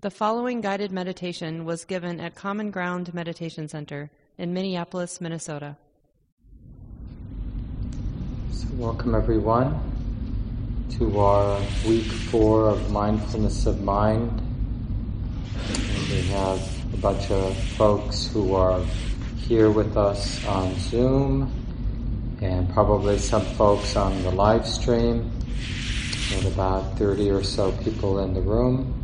The following guided meditation was given at Common Ground Meditation Center in Minneapolis, Minnesota. So, welcome everyone to our week four of mindfulness of mind. We have a bunch of folks who are here with us on Zoom, and probably some folks on the live stream. Have about 30 or so people in the room.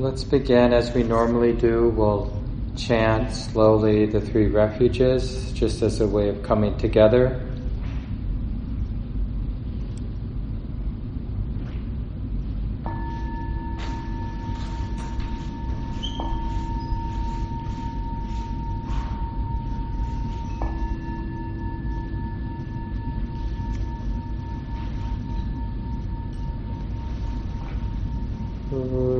Let's begin as we normally do. We'll chant slowly the three refuges just as a way of coming together. settle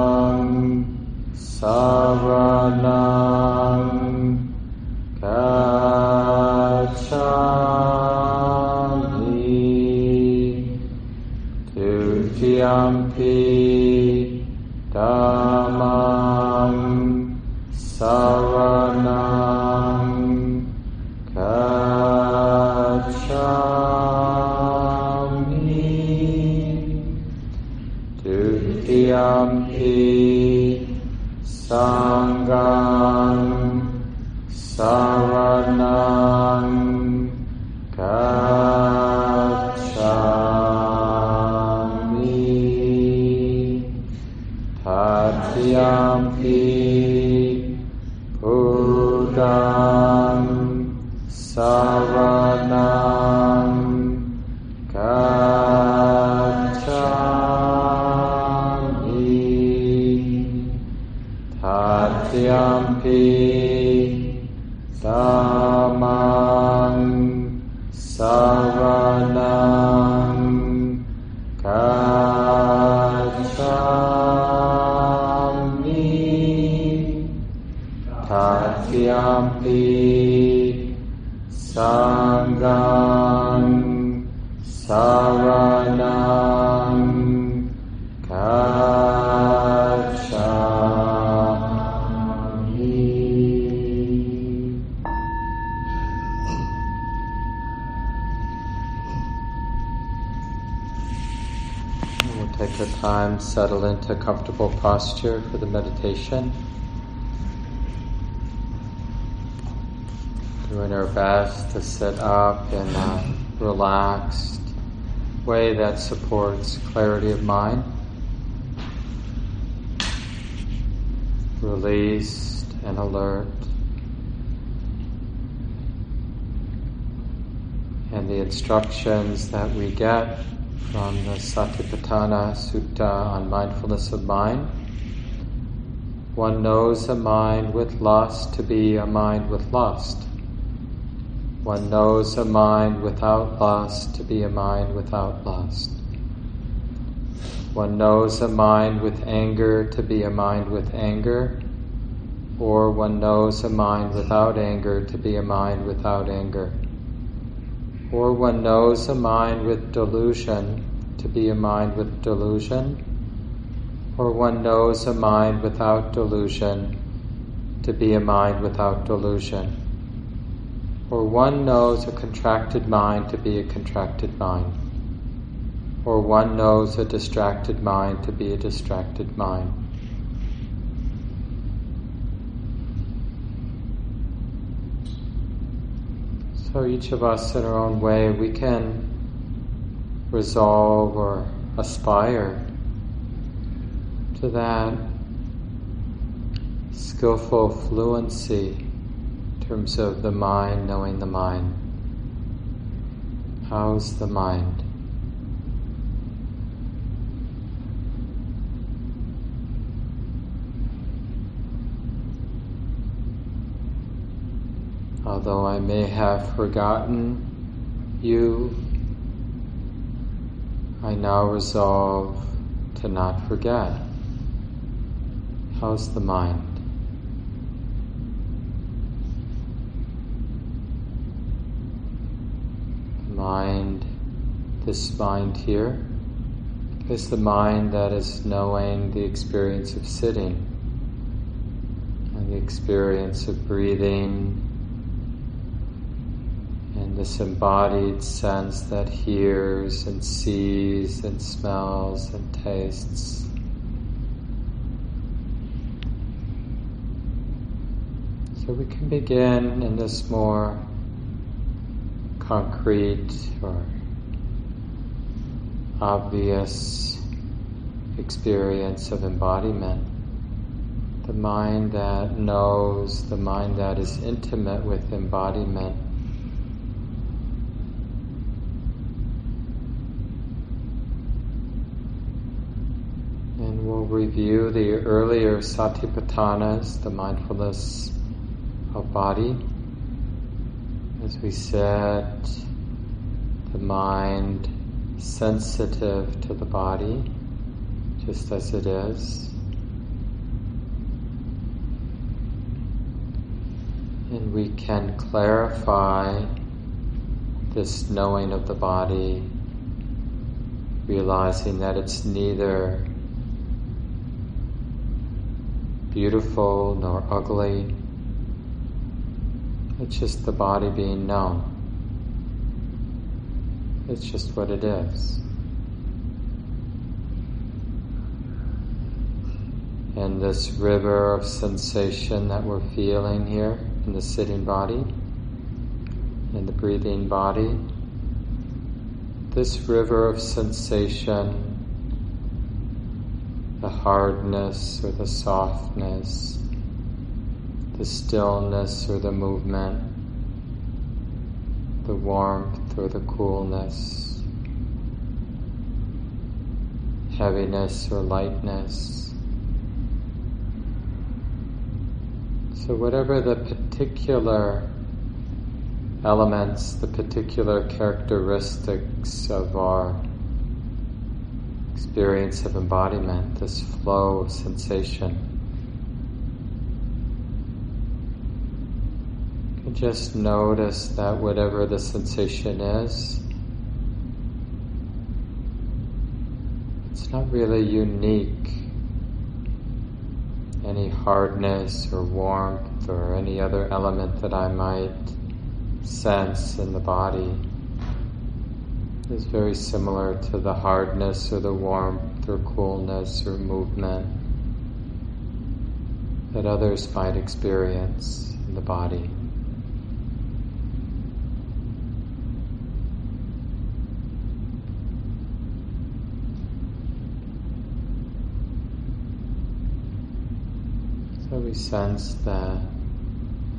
posture for the meditation. Doing our best to sit up in a relaxed way that supports clarity of mind. Released and alert. And the instructions that we get from the Satipatthana Sutta on mindfulness of mind. One knows a mind with lust to be a mind with lust. One knows a mind without lust to be a mind without lust. One knows a mind with anger to be a mind with anger, or one knows a mind without anger to be a mind without anger or one knows a mind with delusion to be a mind with delusion, or one knows a mind without delusion to be a mind without delusion, or one knows a contracted mind to be a contracted mind, or one knows a distracted mind to be a distracted mind. So each of us in our own way, we can resolve or aspire to that skillful fluency in terms of the mind knowing the mind. How's the mind? Although I may have forgotten you, I now resolve to not forget. How's the mind? mind, this mind here, is the mind that is knowing the experience of sitting and the experience of breathing this embodied sense that hears and sees and smells and tastes. So we can begin in this more concrete or obvious experience of embodiment. The mind that knows, the mind that is intimate with embodiment. And we'll review the earlier satipatthanas, the mindfulness of body as we set the mind sensitive to the body, just as it is. And we can clarify this knowing of the body, realizing that it's neither beautiful nor ugly it's just the body being known. It's just what it is. And this river of sensation that we're feeling here in the sitting body, in the breathing body, this river of sensation, the hardness or the softness, the stillness or the movement, the warmth or the coolness, heaviness or lightness. So, whatever the particular elements, the particular characteristics of our experience of embodiment, this flow of sensation. Just notice that whatever the sensation is, it's not really unique. Any hardness or warmth or any other element that I might sense in the body is very similar to the hardness or the warmth or coolness or movement that others might experience in the body. So we sense the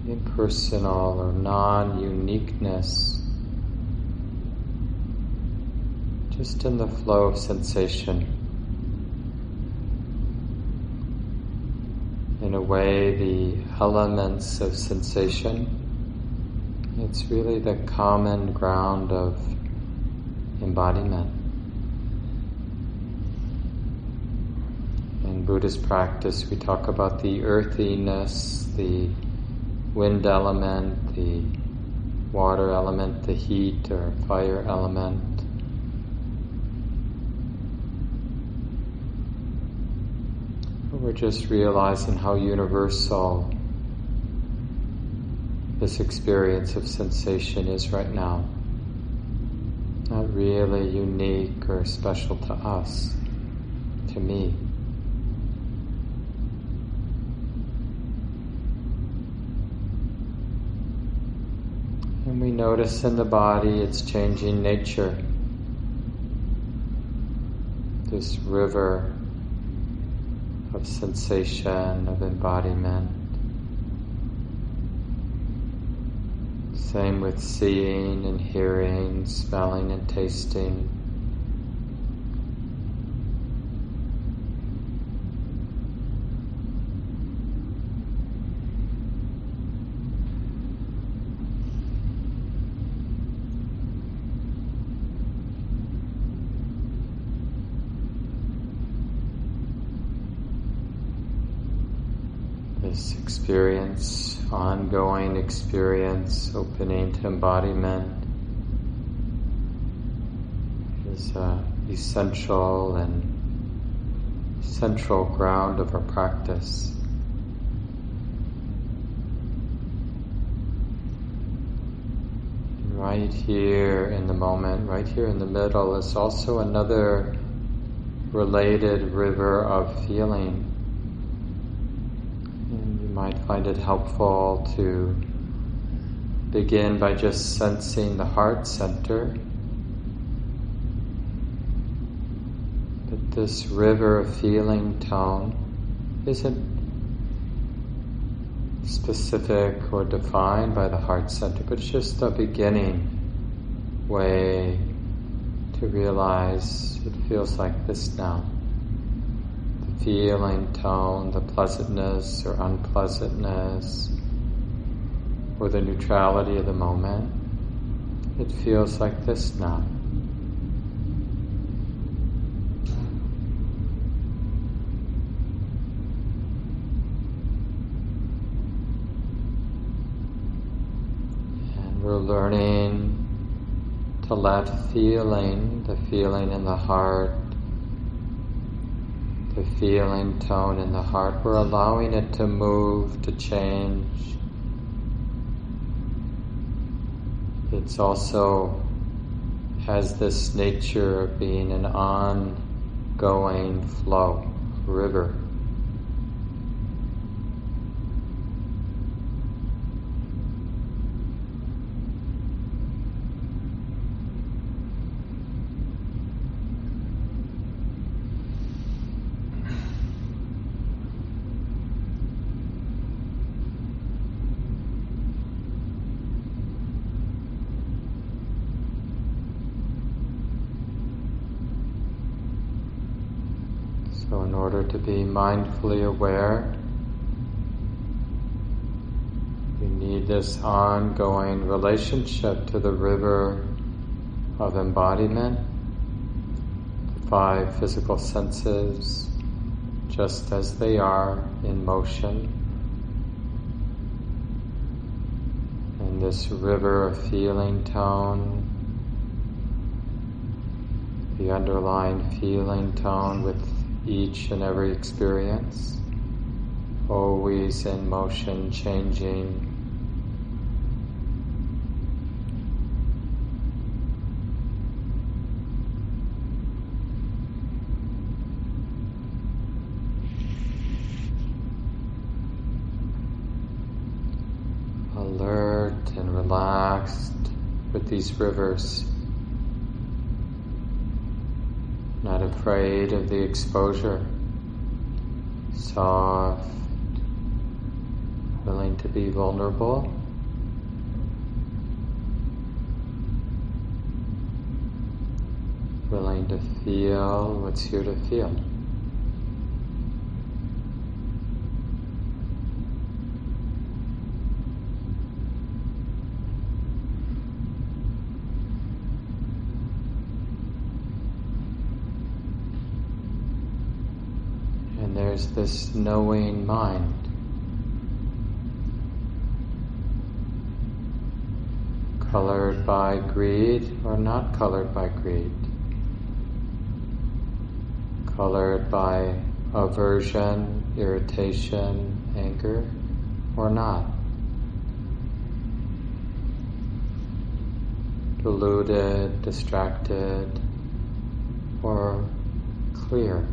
impersonal or non uniqueness just in the flow of sensation. In a way, the elements of sensation, it's really the common ground of embodiment. in Buddhist practice, we talk about the earthiness, the wind element, the water element, the heat or fire element. We're just realizing how universal this experience of sensation is right now. Not really unique or special to us, to me. And we notice in the body its changing nature. this river of sensation, of embodiment. Same with seeing and hearing, smelling and tasting. this experience, ongoing experience, opening to embodiment, is uh, essential and central ground of our practice. right here in the moment, right here in the middle, is also another related river of feeling might find it helpful to begin by just sensing the heart center. But this river of feeling tone isn't specific or defined by the heart center, but it's just a beginning way to realize it feels like this now feeling tone, the pleasantness or unpleasantness, or the neutrality of the moment. It feels like this now. And we're learning to let feeling, the feeling in the heart, the feeling tone in the heart. We're allowing it to move, to change. It's also has this nature of being an ongoing flow, river. To be mindfully aware. We need this ongoing relationship to the river of embodiment, the five physical senses, just as they are in motion. And this river of feeling tone, the underlying feeling tone with each and every experience, always in motion, changing. Alert and relaxed with these rivers. not afraid of the exposure, soft, willing to be vulnerable. Willing to feel what's here to feel. This knowing mind. Colored by greed or not colored by greed. Colored by aversion, irritation, anger, or not. Deluded, distracted, or clear.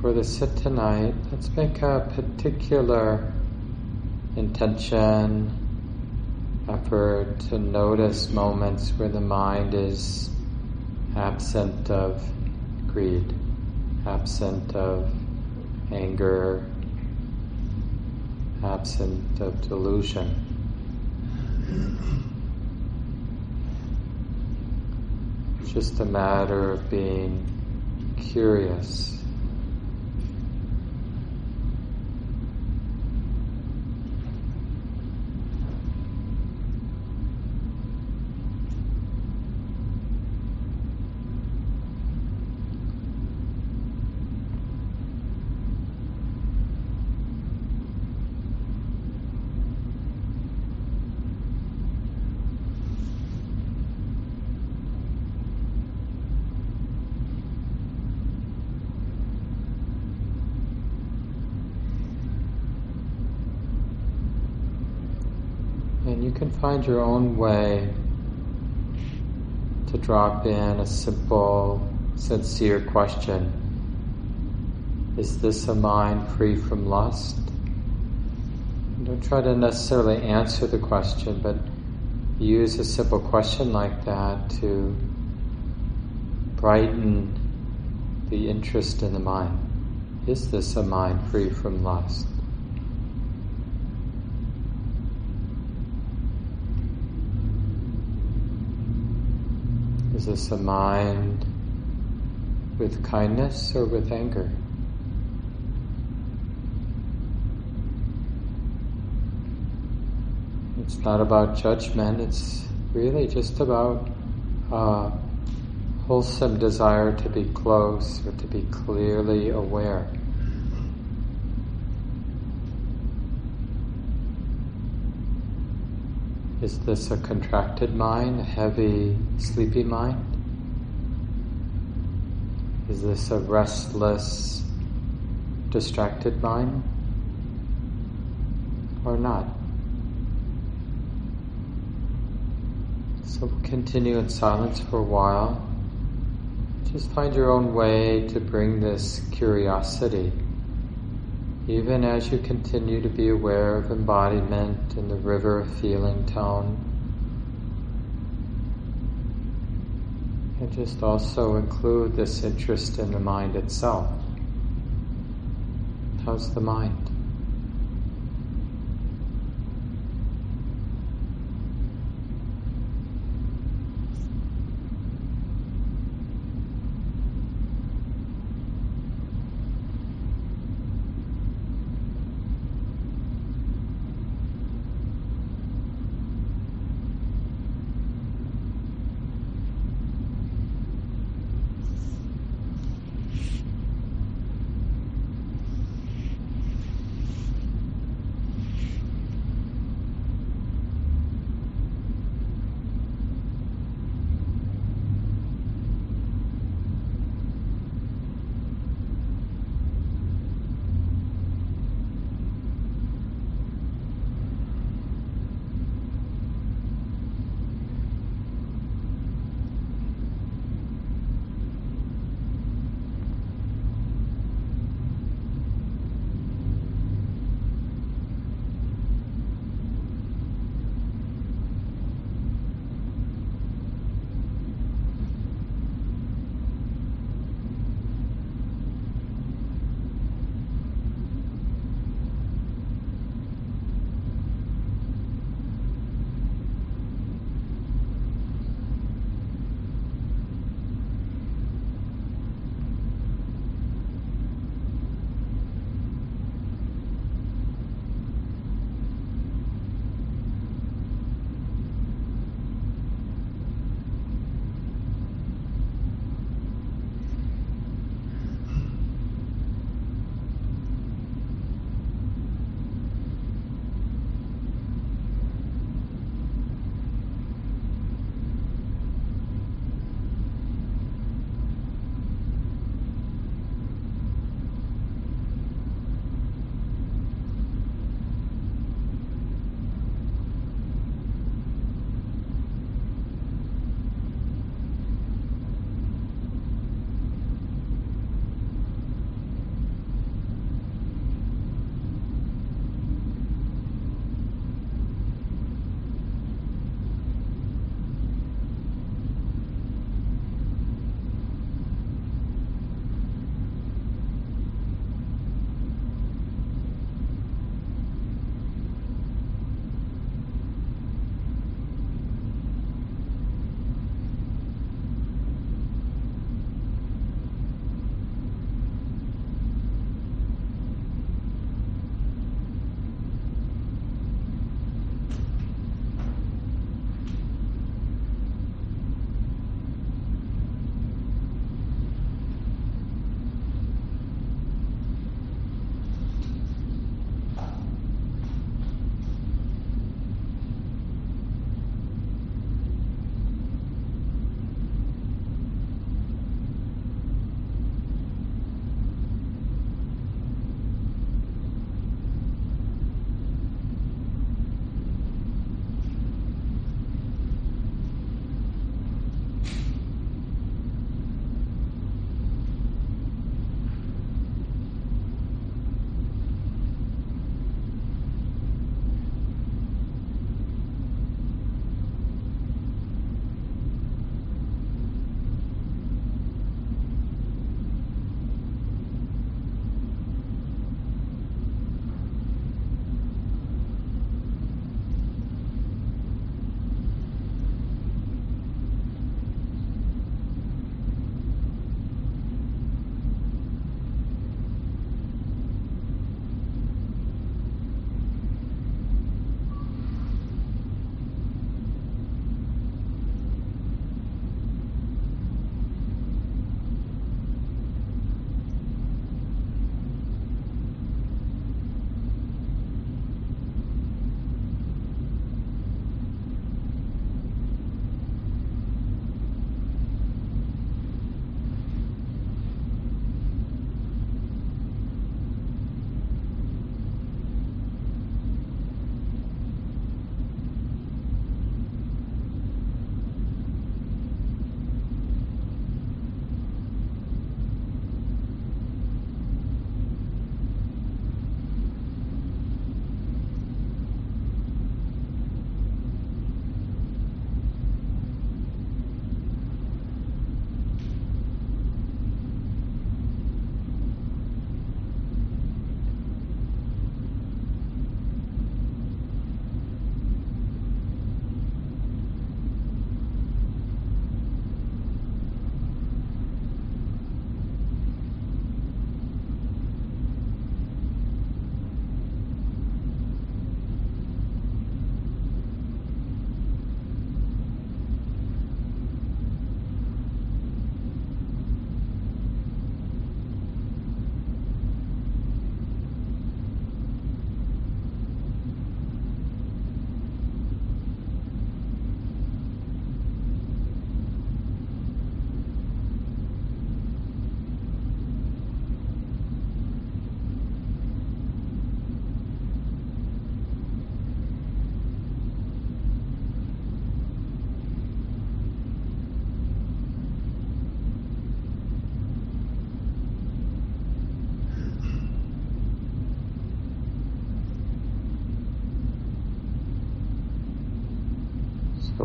For the sit tonight, let's make a particular intention, effort to notice moments where the mind is absent of greed, absent of anger, absent of delusion. It's just a matter of being curious. And you can find your own way to drop in a simple, sincere question. Is this a mind free from lust? Don't try to necessarily answer the question, but use a simple question like that to brighten the interest in the mind. Is this a mind free from lust? Is this a mind with kindness or with anger? It's not about judgment, it's really just about a wholesome desire to be close or to be clearly aware. Is this a contracted mind, a heavy, sleepy mind? Is this a restless, distracted mind? Or not? So continue in silence for a while. Just find your own way to bring this curiosity even as you continue to be aware of embodiment in the river of feeling tone. And just also include this interest in the mind itself. How's the mind?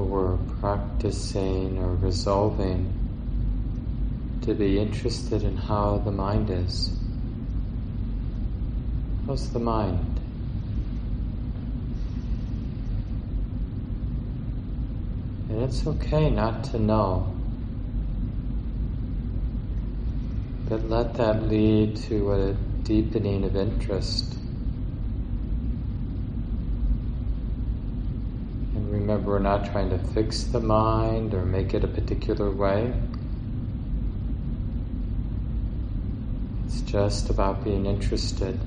We're practicing or resolving to be interested in how the mind is. How's the mind? And it's okay not to know. But let that lead to a deepening of interest. And remember, we're not trying to fix the mind or make it a particular way. It's just about being interested.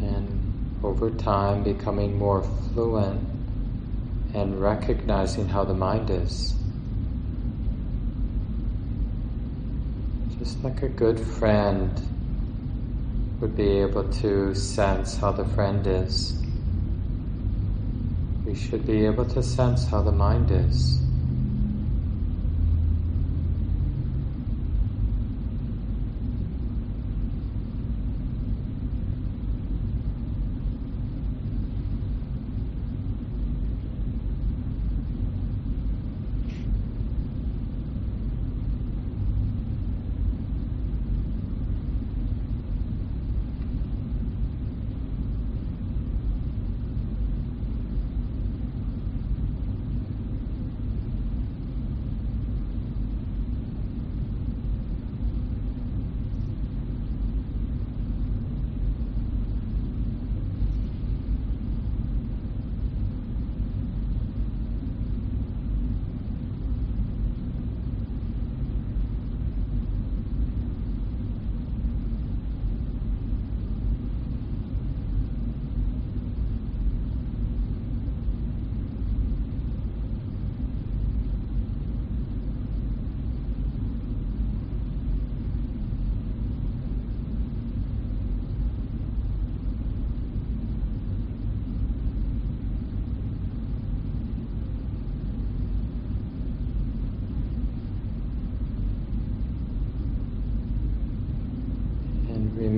And over time, becoming more fluent and recognizing how the mind is. Just like a good friend would be able to sense how the friend is, we should be able to sense how the mind is.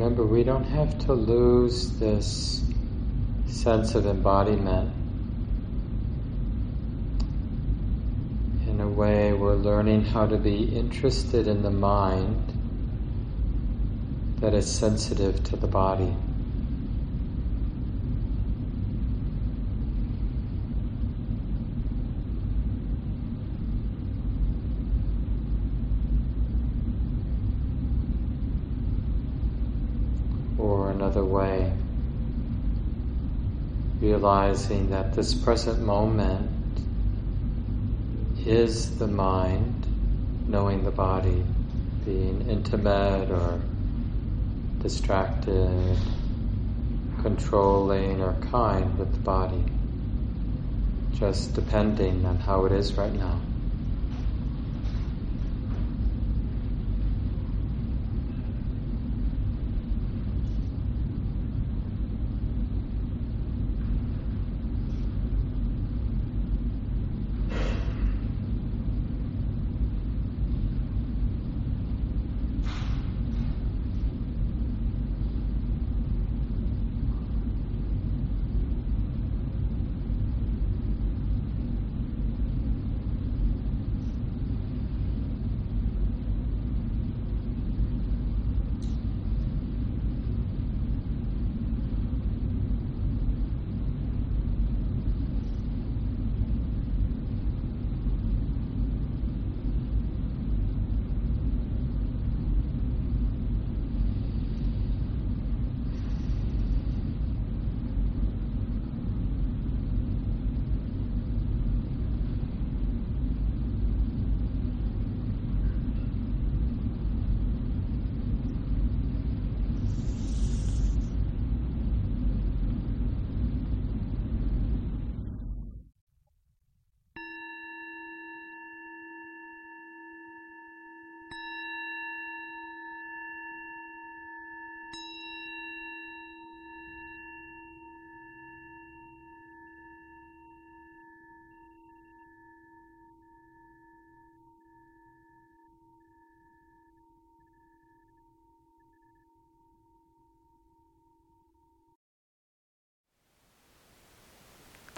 remember, we don't have to lose this sense of embodiment. In a way, we're learning how to be interested in the mind that is sensitive to the body. another way. Realizing that this present moment is the mind knowing the body, being intimate or distracted, controlling or kind with the body, just depending on how it is right now.